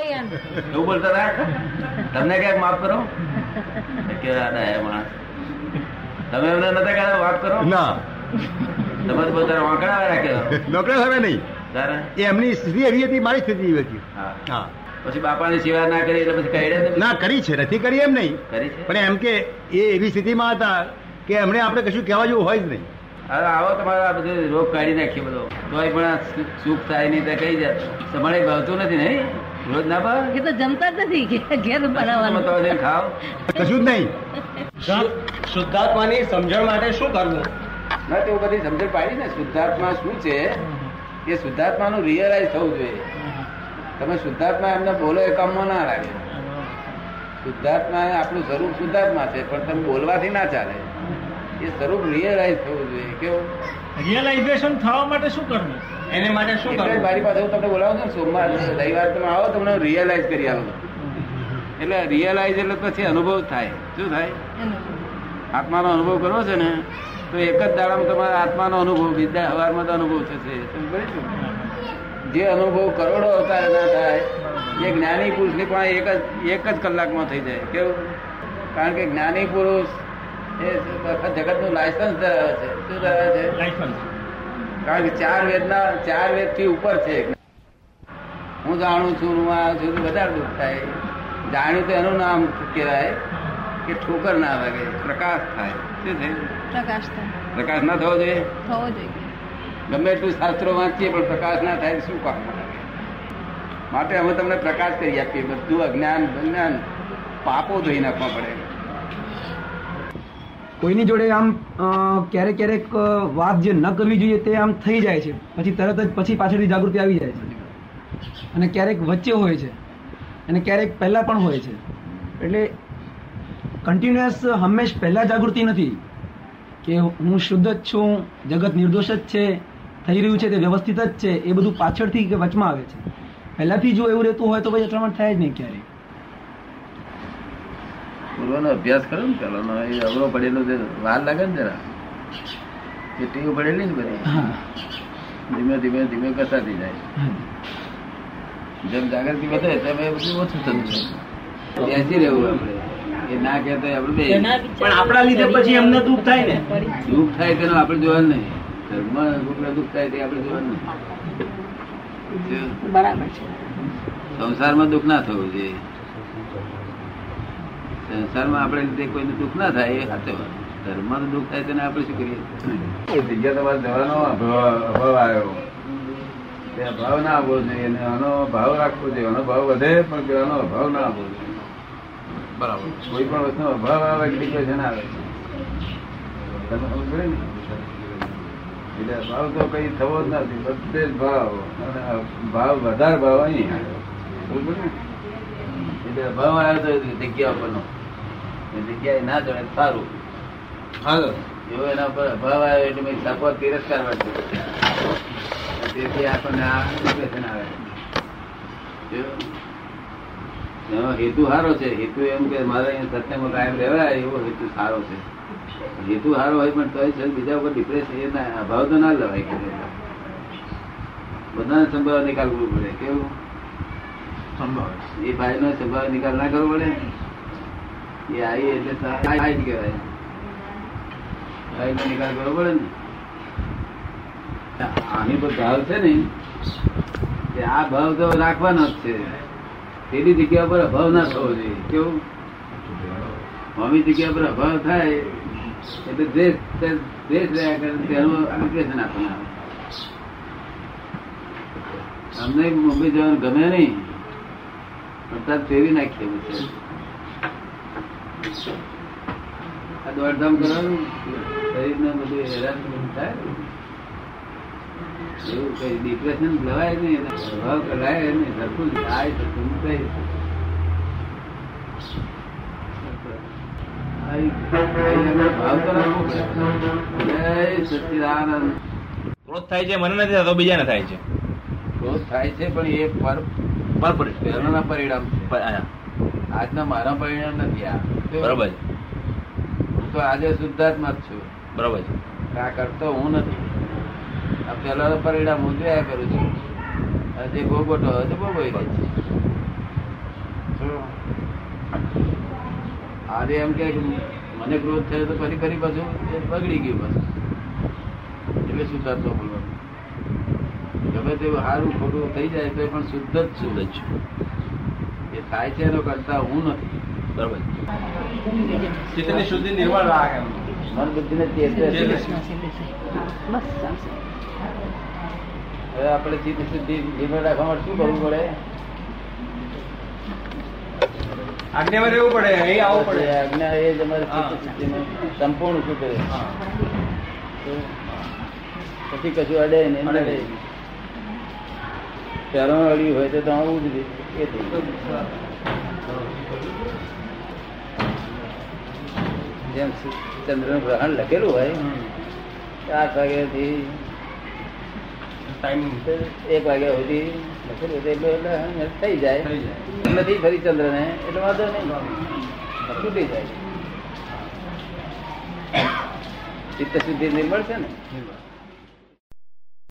એવું બોલતા હતા તમને ક્યાંક માફ કરો? માણસ. તમે એમને નતા કહેતા માફ કરો. ના. તમે તો બધા વાંકડા રાખ્યો નોકરા હવે નહીં. એમની સ્થિતિ એવી હતી મારી સ્થિતિ એવી હતી. હા. હા. પછી બાપાની સેવા ના કરી એટલે પછી કહેડે ના કરી છે. નથી કરી એમ નહીં. કરી છે? પણ એમ કે એ એવી સ્થિતિમાં હતા કે એમણે આપણે કશું કહેવા જેવું હોય જ નહીં. હવે આવો તમારો આ બધું રોગ કાઢી નાખીએ બધો. તોય પણ સુખ થાય નહીં તો કઈ જાય. તમારે ભાવતું નથી ને રોજ ના ભાવે એ તો જમતા જ નથી ઘેર- બનાવવાનું. તો જઈને કશું જ નહીં. શુદ્ધાત્માની સમજણ માટે શું કરવું? ના બધી સમજણ પાડી ને. શુદ્ધાત્મા શું છે? એ શુદ્ધાત્માનું રિયલાઇઝ થવું જોઈએ. તમે શુદ્ધાત્મા એમને બોલો એ કામમાં ના લાગે. શુદ્ધાત્મા આપણું સ્વરૂપ શુદ્ધાત્મા છે પણ તમે બોલવાથી ના ચાલે. એ સ્વરૂપ રિયલાઇઝ થવું જોઈએ કેવું? રિયલાઇઝેશન થવા માટે શું કરવું? એને માટે શું કરવું? મારી પાસે હું તમને બોલાવું છું સોમવાર રવિવાર તમે આવો તમને રિયલાઇઝ કરી આવું એટલે રિયલાઇઝ એટલે પછી અનુભવ થાય. શું થાય? આત્માનો અનુભવ કરવો છે ને તો એક જ દાડામાં તમારા આત્માનો અનુભવ બીજા હવારમાં તો અનુભવ થશે? જે અનુભવ કરોડો અવતાર ના થાય એ જ્ઞાની પુરુષની પણ એક જ એક જ કલાકમાં થઈ જાય. કેવું? કારણ કે જ્ઞાની પુરુષ એ જગતનું લાયસન્સ ધરાવે છે. શું ધરાવે છે? લાયસન્સ. કારણ કે ચાર વેદના ચાર વેદથી ઉપર છે હું જાણું છું હું આ છું વધારે દુઃખ થાય. જાણ્યું તો એનું નામ કહેવાય કે ઠોકર ના લાગે પ્રકાશ થાય. શું છે? પ્રકાશ થાય. પ્રકાશ ના થવો જોઈએ? થવો જોઈએ. ગમે એટલું શાસ્ત્રો વાંચીએ પણ પ્રકાશ ના થાય શું કામ માટે અમે તમને પ્રકાશ કરી આપીએ. બધું અજ્ઞાન જ્ઞાન પાપો ધોઈ નાખવા પડે. કોઈની જોડે આમ ક્યારેક ક્યારેક વાત જે ન કરવી જોઈએ તે આમ થઈ જાય છે. પછી તરત જ પછી પાછળથી જાગૃતિ આવી જાય છે. અને ક્યારેક વચ્ચે હોય છે. અને ક્યારેક પહેલાં પણ હોય છે. એટલે કન્ટિન્યુઅસ હંમેશ પહેલાં જાગૃતિ નથી કે હું શુદ્ધ જ છું, જગત નિર્દોષ જ છે, થઈ રહ્યું છે તે વ્યવસ્થિત જ છે, એ બધું પાછળથી કે વચમાં આવે છે. પહેલાંથી જો એવું રહેતું હોય તો પછી અથડામણ થાય જ નહીં ક્યારેય. પૂર્વનો અભ્યાસ કરો ને પેલો એ અવરો પડેલો જે વાર લાગે ને જરા એ ટીવ પડેલી ને બધી. ધીમે ધીમે ધીમે કસાતી જાય. જેમ જાગૃતિ વધે તેમ એ બધું ઓછું થતું જાય. બેસી રહેવું આપણે. એ ના કહેતો આપણે બે. પણ આપણા લીધે પછી એમને દુઃખ થાય ને. દુઃખ થાય તેનું આપણે જોવાનું નહીં. ઘરમાં દુઃખ થાય તે આપણે જોવાનું નહીં. બરાબર છે. સંસારમાં દુઃખ ના થવું જોઈએ. સંસારમાં આપણે લીધે કોઈને દુઃખ ના થાય એ સાચો વાત. ધર્મમાં દુઃખ થાય તેને આપણે શું કરીએ? જગ્યા તમારે જવાનો અભાવ અભાવ આવ્યો. તે અભાવ ના આવવો જોઈએ અને આનો ભાવ રાખવો જોઈએ. આનો ભાવ વધે પણ પેલાનો અભાવ ના આવવો જોઈએ? બરાબર. કોઈ પણ વસ્તુ અભાવ આવે ડિપ્રેશન આવે. એટલે ભાવ તો કઈ થવો જ નથી બધે જ ભાવ. અને ભાવ વધારે ભાવ અહીં આવ્યો. બરોબર ને? એટલે ભાવ આવ્યો તો જગ્યા ઉપરનો એ જગ્યાએ ના જવાય સારું. એવો એના પર અભાવ આવ્યો એટલે મેં તકો તિરસ્કાર વાંચ્યો તેથી આપણને આ depression આવે. એનો હેતુ સારો છે. હેતુ એમ કે મારે અહીંયા સત્યમાં કાયમ રહેવાય એવો હેતુ સારો છે. હેતુ સારો હોય પણ તોય છે બીજા ઉપર ડિપ્રેશન એ ના અભાવ તો ના લેવાય કે બધાને સંભાવ નિકાલ કરવો પડે. કેવું? સંભાવ એ ભાઈ નો સંભાવ નિકાલ ના કરવો પડે? એ આવી એટલે પર ભાવ છે ને, કે આ ભાવ તો રાખવાનો જ છે. પેલી જગ્યા પર અભાવ ના થવો જોઈએ. કેવું? મમ્મી જગ્યા પર અભાવ થાય, એટલે દેશ દેશ રહ્યા કરે તેનું એપ્લિકેશન આપણને આવે. અમને મુંબઈ જવાનું ગમે નહીં તાર ફેરવી નાખીએ આ દોડધામ કરવાનું શરીરને બધું હેરાન થાય. એવું કઈ ડિપ્રેશન લવાય નહીં એને પ્રભાવ કરાય નહીં સરખું થાય સરખું થાય. ક્રોધ થાય છે મને નથી થતો બીજાને થાય છે. ક્રોધ થાય છે પણ એ પર પરિણામ છે. આજના મારા પરિણામ નથી આ. બરોબર હું તો આજે શુદ્ધાત્મા જ છું. બરોબર આ કરતો હું નથી. આ પેલા પરિણામ હું જોયા કરું છું. જે ભોગવટો હતો બહુ ગઈ છે આજે એમ કે મને ક્રોધ થયો તો ફરી ફરી પાછું બગડી ગયું બસ. એટલે શુદ્ધાત્મા બોલવાનું. ગમે તેવું સારું ખોટું થઈ જાય તો પણ શુદ્ધ જ શુદ્ધ જ છું. એ થાય છે એનો કરતા હું નથી. બરોબર ચિત્તની શુદ્ધિ નિર્મળ રાખે મન બુદ્ધિ ને હવે આપણે ચિત્ત શુદ્ધિ નિર્મળ રાખવા માટે શું કરવું પડે? આજ્ઞામાં રહેવું પડે અહીં આવવું પડે. આજ્ઞા એ. ચિત્ત સંપૂર્ણ શું કરે? હા. પછી કશું અડે નહીં. નડે અડ્યું હોય તો તો આવું જ એ જેમ ચંદ્રનું ગ્રહણ લખેલું હોય. ચાર વાગ્યાથી એક વાગ્યા સુધી લખેલું હોય તો એટલે થઈ જાય. નથી ફરી ચંદ્ર ને એટલે વાંધો નહીં. છૂટી જાય. ચિત્ત શુદ્ધિ નિર્મળ છે ને.